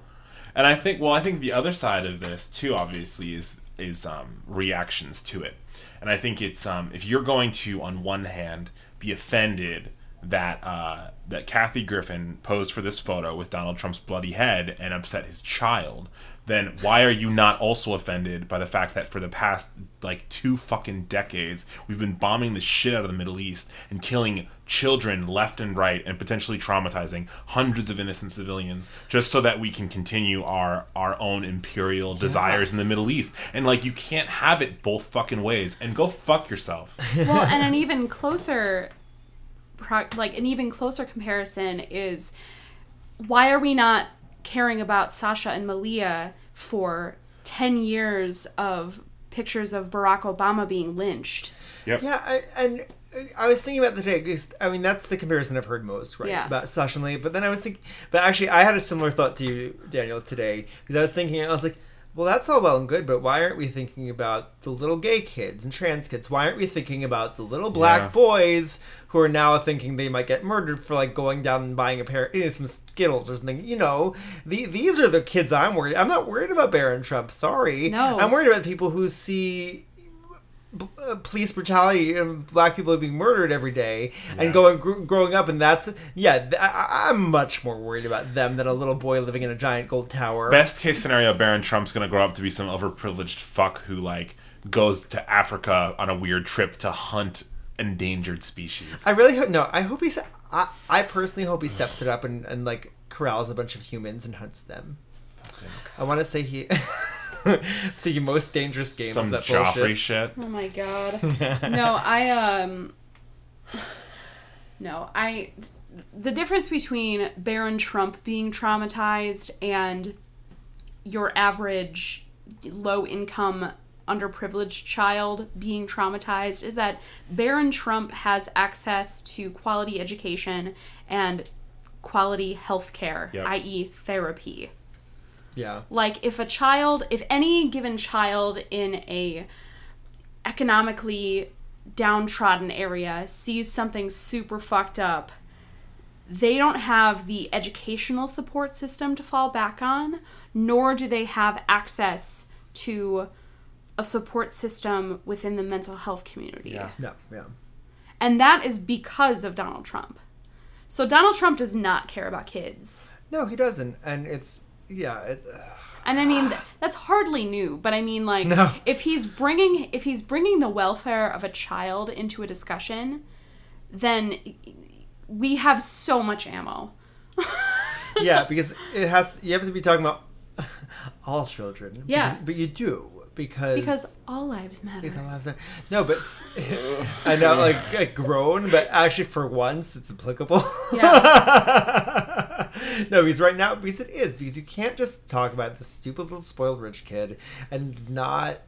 And I think well, I think the other side of this too, obviously, is is um, reactions to it. And I think it's um, if you're going to, on one hand, be offended that uh, that Kathy Griffin posed for this photo with Donald Trump's bloody head and upset his child, then why are you not also offended by the fact that for the past like two fucking decades we've been bombing the shit out of the Middle East and killing children left and right and potentially traumatizing hundreds of innocent civilians just so that we can continue our our own imperial desires in the Middle East and like you can't have it both fucking ways and go fuck yourself. well, and an even closer, pro- like an even closer comparison is, why are we not caring about Sasha and Malia for ten years of pictures of Barack Obama being lynched? Yep. Yeah, I, and I was thinking about the today. 'cause, I mean, that's the comparison I've heard most, right? Yeah. About Sasha and Malia. But then I was thinking, but actually, I had a similar thought to you, Daniel, today because I was thinking, I was like, well, that's all well and good, but why aren't we thinking about the little gay kids and trans kids? Why aren't we thinking about the little black Yeah. boys who are now thinking they might get murdered for like going down and buying a pair, you know, some Skittles or something? You know, the, these are the kids I'm worried. I'm not worried about Barron Trump. Sorry, No. I'm worried about people who see b- uh, police brutality and black people being murdered every day Yeah. and going gr- growing up and that's yeah th- I, i'm much more worried about them than a little boy living in a giant gold tower Best case scenario, Barron Trump's gonna grow up to be some overprivileged fuck who like goes to Africa on a weird trip to hunt endangered species. i really hope no i hope he's I, I personally hope he steps it up and, and like corrals a bunch of humans and hunts them i want to say he see most dangerous games Some that Joffrey bullshit shit. Oh my god. no, I um No, I the difference between Barron Trump being traumatized and your average low income underprivileged child being traumatized is that Barron Trump has access to quality education and quality health care, Yep. i.e. therapy yeah. Like if a child if any given child in a economically downtrodden area sees something super fucked up they don't have the educational support system to fall back on nor do they have access to a support system within the mental health community. Yeah. no yeah. And that is because of Donald Trump. So Donald Trump does not care about kids. No he doesn't. And it's yeah it, And I mean that's hardly new, but I mean like No. if he's bringing if he's bringing the welfare of a child into a discussion, then we have so much ammo. yeah, because it has. You have to be talking about all children. Yeah. because- but you do because Because all lives matter. because all lives are- No, but I know, like, like grown, but actually for once it's applicable. no, because right now, because it is, because you can't just talk about this stupid little spoiled rich kid and not.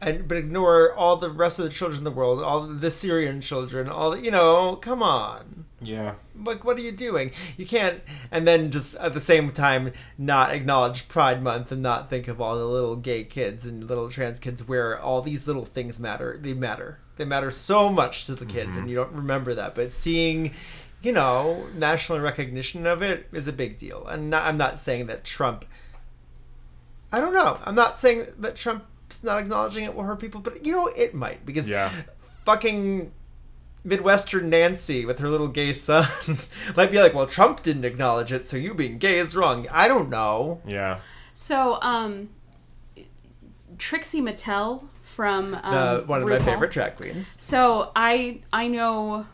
And, but ignore all the rest of the children in the world, all the Syrian children, all the, you know, come on Yeah. like what are you doing you can't and then just at the same time not acknowledge pride month and not think of all the little gay kids and little trans kids where all these little things matter they matter they matter so much to the kids and mm-hmm. you don't remember that but seeing you know national recognition of it is a big deal and not, i'm not saying that trump i don't know i'm not saying that trump's not acknowledging it will hurt people but you know it might because Yeah. fucking Midwestern Nancy with her little gay son might be like, well, Trump didn't acknowledge it, so you being gay is wrong. I don't know. Yeah. so, um Trixie Mattel from um, Uh, one of my favorite drag queens. So I I know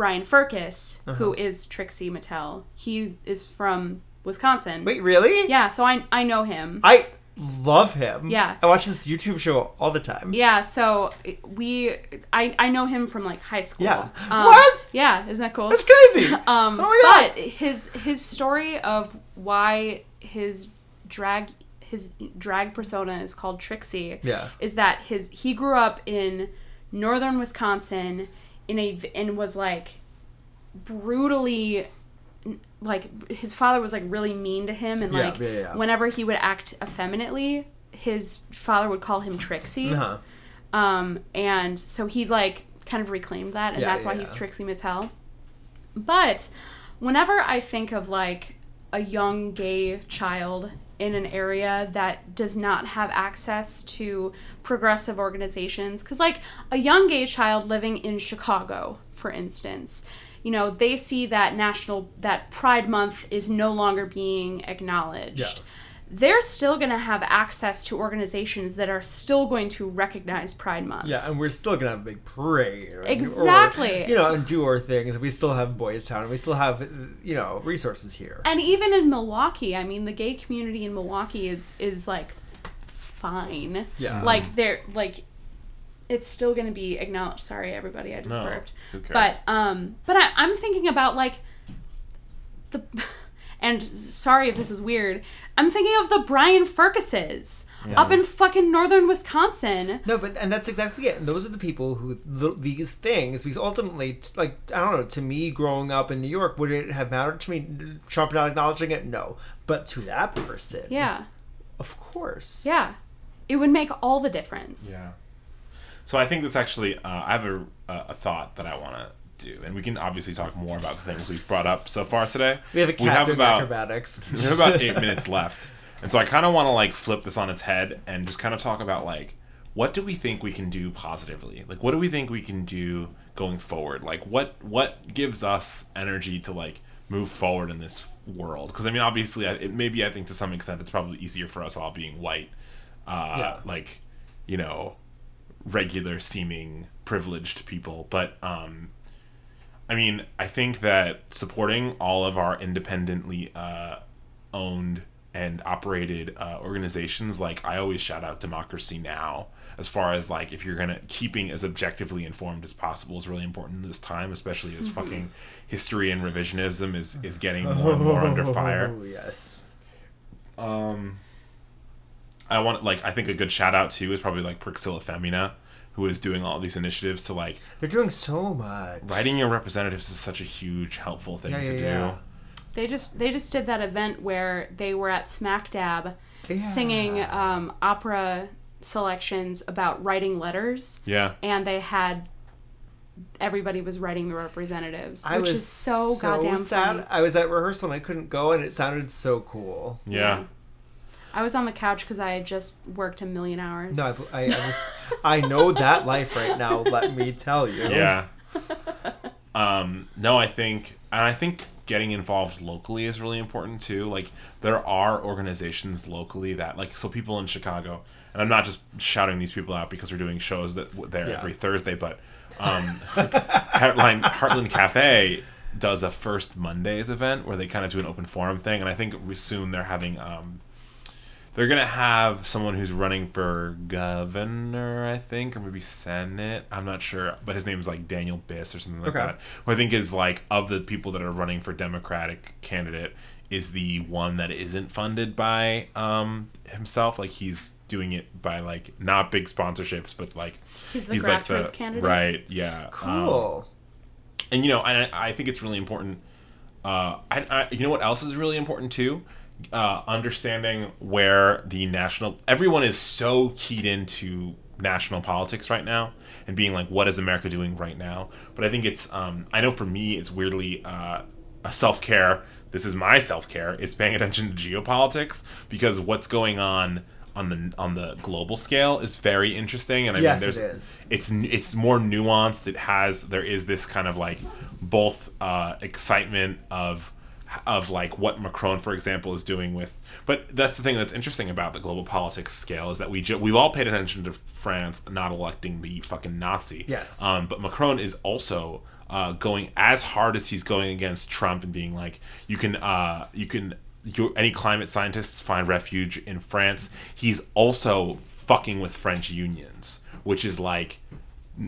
Brian Firkus, Uh-huh. who is Trixie Mattel. He is from Wisconsin. Wait, really? Yeah, so I I know him. I love him. Yeah. I watch his YouTube show all the time. Yeah, so we I I know him from like high school. Yeah. Um, What? Yeah, isn't that cool? That's crazy. Um, Oh my God. but his his story of why his drag his drag persona is called Trixie Yeah. is that his he grew up in northern Wisconsin in a and was like brutally like his father was like really mean to him and Yeah, like yeah, yeah. whenever he would act effeminately his father would call him Trixie Uh-huh. um, and so he like kind of reclaimed that, and that's why he's. Trixie Mattel. But whenever I think of like a young gay child in an area that does not have access to progressive organizations because like a young gay child living in chicago for instance you know they see that national that pride month is no longer being acknowledged Yeah. They're still going to have access to organizations that are still going to recognize pride month Yeah, and we're still gonna have a big parade. or- Exactly. Or, you know, and do our things. We still have Boys Town. We still have, you know, resources here. and even in Milwaukee, I mean, the gay community in Milwaukee is is like fine. Yeah. Like they're like it's still going to be acknowledged. Sorry everybody, I just No, burped. who cares? But um but I, I'm thinking about like the and sorry if this is weird. I'm thinking of the Brian Firkuses up in fucking northern Wisconsin. No, but and that's exactly it. And those are the people who th- these things because ultimately, t- like I don't know, to me, growing up in New York, would it have mattered to me Trump not acknowledging it? No, but to that person, Yeah. of course, Yeah. It would make all the difference. Yeah. So I think that's actually uh, I have a a thought that I want to do, and we can obviously talk more about the things we've brought up so far today. We have a cat doing about acrobatics. we have about eight minutes left, and so I kind of want to like flip this on its head and just kind of talk about like what do we think we can do positively? Like what do we think we can do going forward? Like what what gives us energy to like move forward in this world? Because I mean, obviously, it maybe I think to some extent it's probably easier for us all being white, uh, Yeah. like you know, regular seeming privileged people, but um. I mean, I think that supporting all of our independently uh, owned and operated uh, organizations, like I always shout out Democracy Now, as far as like if you're gonna keeping as objectively informed as possible is really important in this time, especially as fucking history and revisionism is is getting more and more under fire. Oh yes. Um, I want like I think a good shout out too is probably like Priscilla Femina, who is doing all these initiatives to like They're doing so much. writing your representatives is such a huge helpful thing Yeah, to yeah, do. yeah. They just they just did that event where they were at Smack Dab Yeah. singing um, opera selections about writing letters, Yeah. and they had everybody was writing the representatives, I which was is so, goddamn sad. funny. I was at rehearsal and I couldn't go, and it sounded so cool. Yeah. I was on the couch because I had just worked a million hours. No, I, I, I was. I know that life right now. Let me tell you. Yeah. um, no, I think, and I think getting involved locally is really important too. Like, there are organizations locally that, like, so people in Chicago, and I'm not just shouting these people out because we're doing shows that w- there Yeah. every Thursday, but um, Heartline, Heartland Cafe does a first Mondays event where they kind of do an open forum thing, and I think we- soon they're having um, they're gonna have someone who's running for governor, I think, or maybe senate. I'm not sure, but his name's like Daniel Biss or something like Okay. that. Who I think is like of the people that are running for Democratic candidate is the one that isn't funded by um himself. Like he's doing it by like not big sponsorships, but like He's the like grassroots candidate? right? Yeah, Um, Cool. and you know, I, I think it's really important. Uh, I, I, you know what else is really important too? Uh, understanding where the national everyone is so keyed into national politics right now and being like, what is America doing right now? But I think it's, um, I know for me, it's weirdly uh, a self care. This is my self care. Is paying attention to geopolitics because what's going on on the on the global scale is very interesting. And I Yes, mean, there's is. it's it's more nuanced. It has there is this kind of like both uh, excitement of of like what Macron, for example, is doing with. But that's the thing that's interesting about the global politics scale is that we ju- we've all paid attention to France not electing the fucking Nazi. Yes. Um, but Macron is also uh, going as hard as he's going against Trump and being like, you can uh, you can your, any climate scientists find refuge in France. He's also fucking with French unions, which is like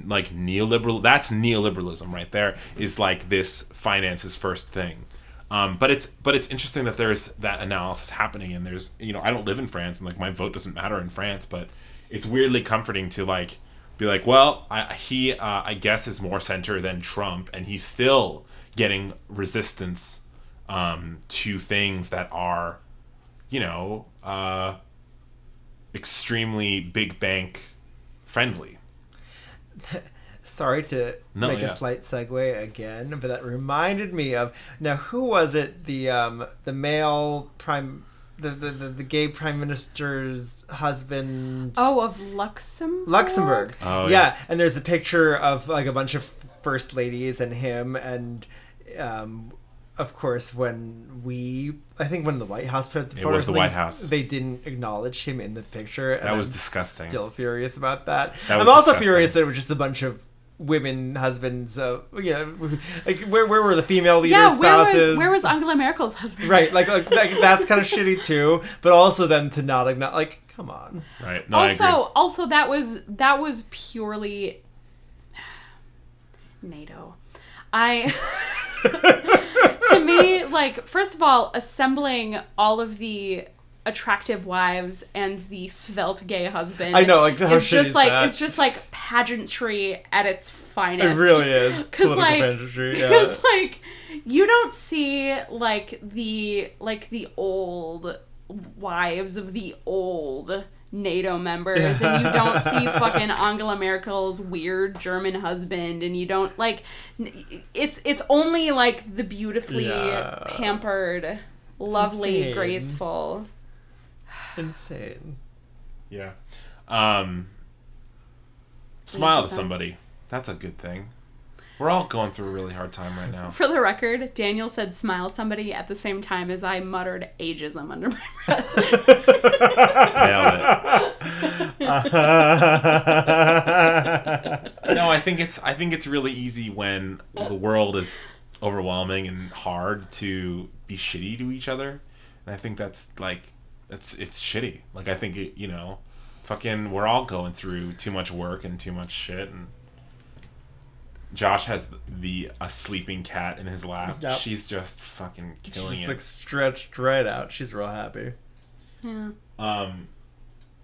like neoliberal that's neoliberalism right there is like this finances first thing um, but it's but it's interesting that there's that analysis happening and there's you know i don't live in france and like my vote doesn't matter in france but it's weirdly comforting to like be like well I, he uh, i guess is more center than trump and he's still getting resistance um, to things that are you know uh, extremely big bank friendly Sorry to No, make yeah. a slight segue again, but that reminded me of now who was it? The um the male prime the, the, the, the gay prime minister's husband. Oh, of Luxembourg. Luxembourg. Oh, yeah. yeah. and there's a picture of like a bunch of first ladies and him, and um, of course, when we, I think when the White House put up the It photos, was the they- White House. They didn't acknowledge him in the picture. And That was I'm disgusting. Still furious about that. That I'm also disgusting. furious that it was just a bunch of women husbands. Uh, yeah, like where where were the female leaders' Yeah, where spouses? was where was Angela Merkel's husband? Right, like, like, like that's kind of shitty too. But also then to not acknowledge, like, come on. Right. No, also, also that was that was purely NATO. I to me, like first of all, assembling all of the attractive wives and the svelte gay husband. I know, like, how it's just like that? it's just like pageantry at its finest. It really is. Because like, pageantry, yeah. because like, you don't see like the like the old wives of the old NATO members, and you don't see fucking Angela Merkel's weird German husband, and you don't like. It's it's only like the beautifully Yeah. pampered, lovely, graceful. Insane. Yeah. Um, smile to Interesting. somebody. That's a good thing. We're all going through a really hard time right now. For the record, Daniel said "smile somebody" at the same time as I muttered "ageism" under my breath. Nailed it. No, I think it's I think it's really easy when the world is overwhelming and hard to be shitty to each other. And I think that's like it's it's shitty. Like I think it, you know, fucking we're all going through too much work and too much shit and Josh has the a sleeping cat in his lap. Yep. She's just fucking killing She's it. like stretched right out. She's real happy. yeah. Um,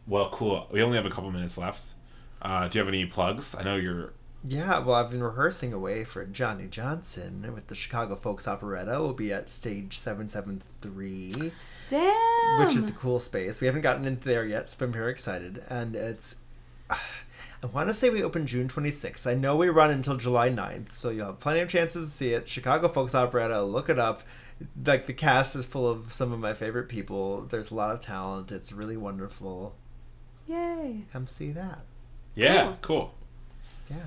well, cool. We only have a couple minutes left. Uh, do you have any plugs? I know you're. Yeah, well, I've been rehearsing away for Johnny Johnson with the Chicago Folks Operetta. We'll be at stage 773, Damn. which is a cool space. We haven't gotten into there yet, so I'm very excited. And it's. I want to say we open June 26th. I know we run until July 9th, so you'll have plenty of chances to see it. Chicago Folks Operetta, look it up. Like, the cast is full of some of my favorite people. There's a lot of talent. It's really wonderful. Yay. Come see that. Yeah, cool. Yeah.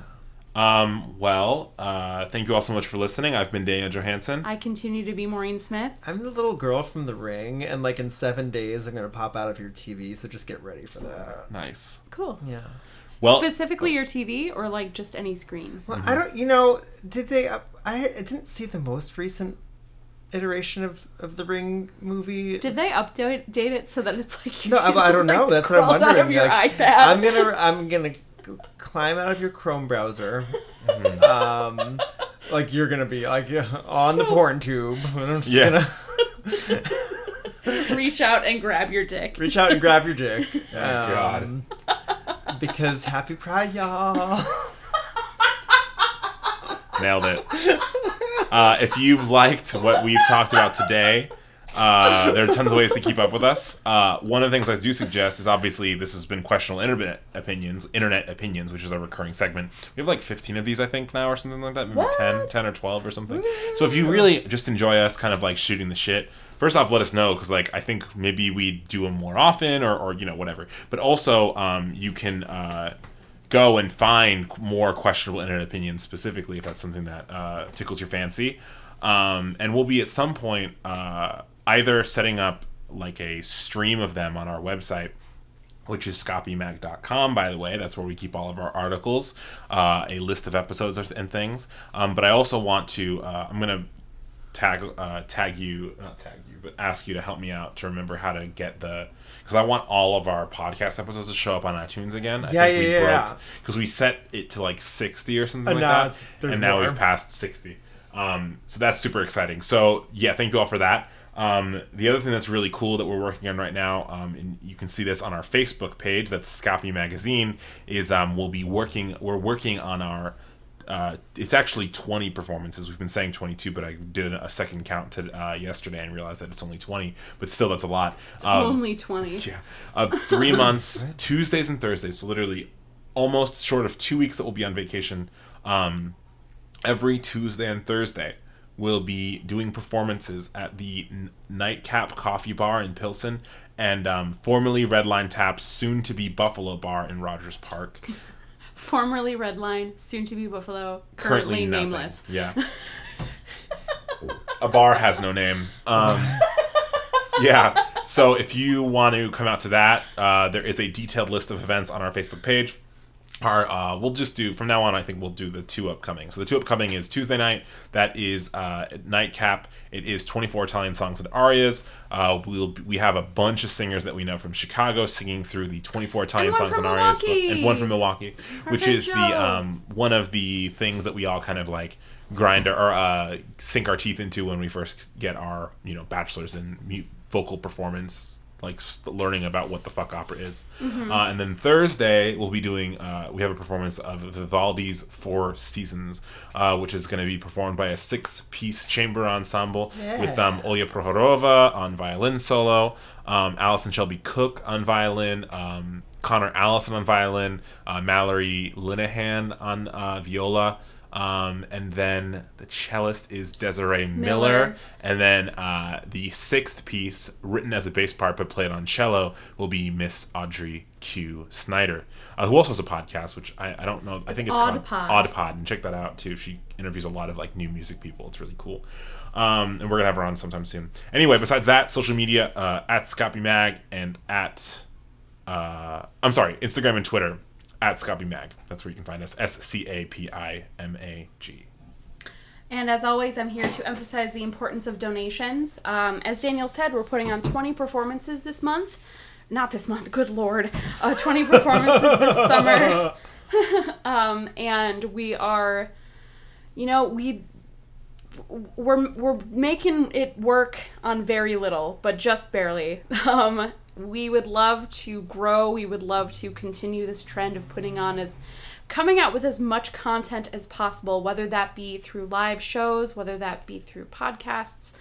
Um, well, uh, thank you all so much for listening. I've been Daniel Johansson. I continue to be Maureen Smith. I'm the little girl from the ring, and like in seven days, I'm gonna pop out of your TV. So just get ready for that. nice. Cool. Yeah. Well, Specifically your TV or like just any screen? Well, Mm-hmm. I don't. You know, did they? Uh, I, I didn't see the most recent iteration of of the ring movie. Did they update date it so that it's like you No, I, I don't know. That's what I'm wondering. out of your like, iPad. I'm gonna I'm gonna g- climb out of your Chrome browser. Mm-hmm. um, like you're gonna be like on the porn tube. and I'm just Yeah. gonna reach out and grab your dick. reach out and grab your dick. God. Um, because happy Pride, y'all. nailed it. Uh, if you've liked what we've talked about today, uh, there are tons of ways to keep up with us. Uh, one of the things I do suggest is obviously this has been questionable internet opinions, internet opinions, which is a recurring segment. We have like 15 of these, I think, now or something like that. Maybe What? 10, 10 or 12 or something. So if you really just enjoy us kind of like shooting the shit, first off, let us know because like I think maybe we do them more often or, or you know whatever. But also, um, you can. Uh, go and find more questionable internet opinions specifically if that's something that uh, tickles your fancy um, and we'll be at some point uh, either setting up like a stream of them on our website which is scapimag.com by the way that's where we keep all of our articles uh, a list of episodes and things um, but i also want to uh, i'm going to tag uh, tag you not tag you but ask you to help me out to remember how to get the because I want all of our podcast episodes to show up on iTunes again. I Yeah, think yeah, we yeah, broke because we set it to like sixty or something And like now that, and now we've passed sixty. Um, so that's super exciting. So yeah, thank you all for that. Um, the other thing that's really cool that we're working on right now, um, and you can see this on our Facebook page, that's Scapi Magazine, is um, we'll be working. We're working on our. Uh, it's actually 20 performances. We've been saying 22, but I did a second count to, uh, yesterday and realized that it's only 20. But still, that's a lot. Um, Only 20. yeah, uh, three months, Tuesdays and Thursdays. So literally, almost short of two weeks that we'll be on vacation. Um, every Tuesday and Thursday, will be doing performances at the Nightcap Coffee Bar in Pilsen and um, formerly Redline Tap, soon to be Buffalo Bar in Rogers Park. Formerly Redline, soon to be Buffalo, currently, nothing. nameless. Yeah. a bar has no name. Um, yeah. So if you want to come out to that, uh, there is a detailed list of events on our Facebook page. Our, uh, we'll just do from now on. I think we'll do the two upcoming. So the two upcoming is Tuesday night. That is uh, at Nightcap. It is 24 Italian songs and arias. Uh, we'll we have a bunch of singers that we know from Chicago singing through the 24 Italian one songs and arias, and one from Milwaukee, which friend is the um, one of the things that we all kind of like grind our, or uh, sink our teeth into when we first get our you know bachelors in vocal performance like learning about what the fuck opera is Mm-hmm. uh, and then thursday we'll be doing uh, we have a performance of vivaldi's four seasons uh, which is going to be performed by a six piece chamber ensemble with um, olya prohorova on violin solo um, allison shelby cook on violin um, connor allison on violin uh, mallory linehan on uh, viola um, and then the cellist is Desiree Miller, Miller. and then uh, the sixth piece, written as a bass part but played on cello, will be Miss Audrey Q. Snyder, uh, who also has a podcast, which I, I don't know. I think it's Odd called Pod. Odd Pod, and check that out too. She interviews a lot of like new music people. It's really cool. Um, and we're gonna have her on sometime soon. Anyway, besides that, social media uh, at Scapi Mag and at uh, I'm sorry, Instagram and Twitter at Scapi Mag. That's where you can find us. S C A P I M A G. And as always, I'm here to emphasize the importance of donations. Um, as Daniel said, we're putting on 20 performances this month. Not this month, good lord. Uh, 20 performances this summer. um, and we are, you know, we we're we're making it work on very little, but just barely. Um, we would love to grow. We would love to continue this trend of putting on as coming out with as much content as possible, whether that be through live shows, whether that be through podcasts,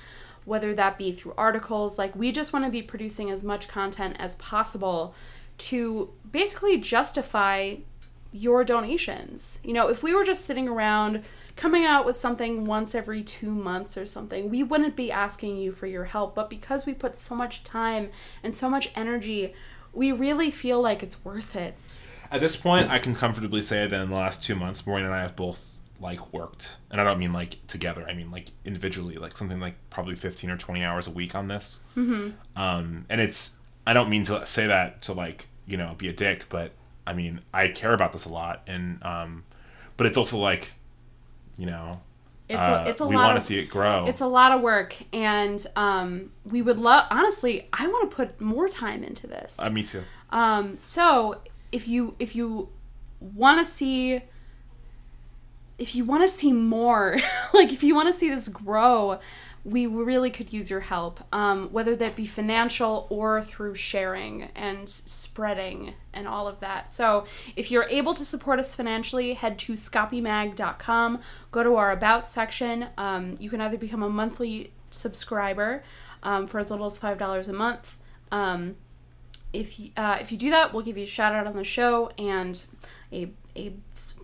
whether that be through articles. Like we just want to be producing as much content as possible to basically justify your donations. You know, if we were just sitting around coming out with something once every two months or something, we wouldn't be asking you for your help. But because we put so much time and so much energy, we really feel like it's worth it. At this point, I can comfortably say that in the last two months, Maureen and I have both like worked, and I don't mean like together. I mean like individually, like something like probably fifteen or twenty hours a week on this. Mm-hmm. Um, and it's I don't mean to say that to like you know be a dick, but I mean I care about this a lot, and um, but it's also like you know It's uh, a, it's a we lot want to see it grow. it's a lot of work, and um, we would love. Honestly, I want to put more time into this. uh, me too. Um, so if you if you want to see if you want to see more, like if you want to see this grow, we really could use your help. Um, whether that be financial or through sharing and spreading and all of that. So if you're able to support us financially, head to scapimag.com. Go to our about section. Um, you can either become a monthly subscriber um, for as little as five dollars a month. Um, if uh, if you do that, we'll give you a shout out on the show and a a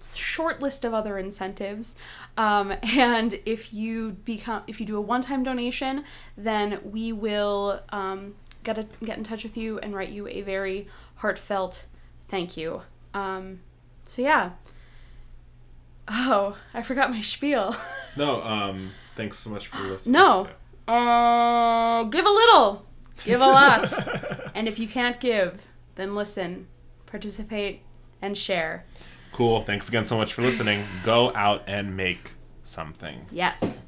short list of other incentives. Um, and if you become if you do a one time donation, then we will um, get a, get in touch with you and write you a very heartfelt thank you. Um, so yeah. Oh, I forgot my spiel. No, um, thanks so much for listening. No. Uh, give a little, give a lot. and if you can't give, then listen, participate, and share. Cool. Thanks again so much for listening. Go out and make something. Yes.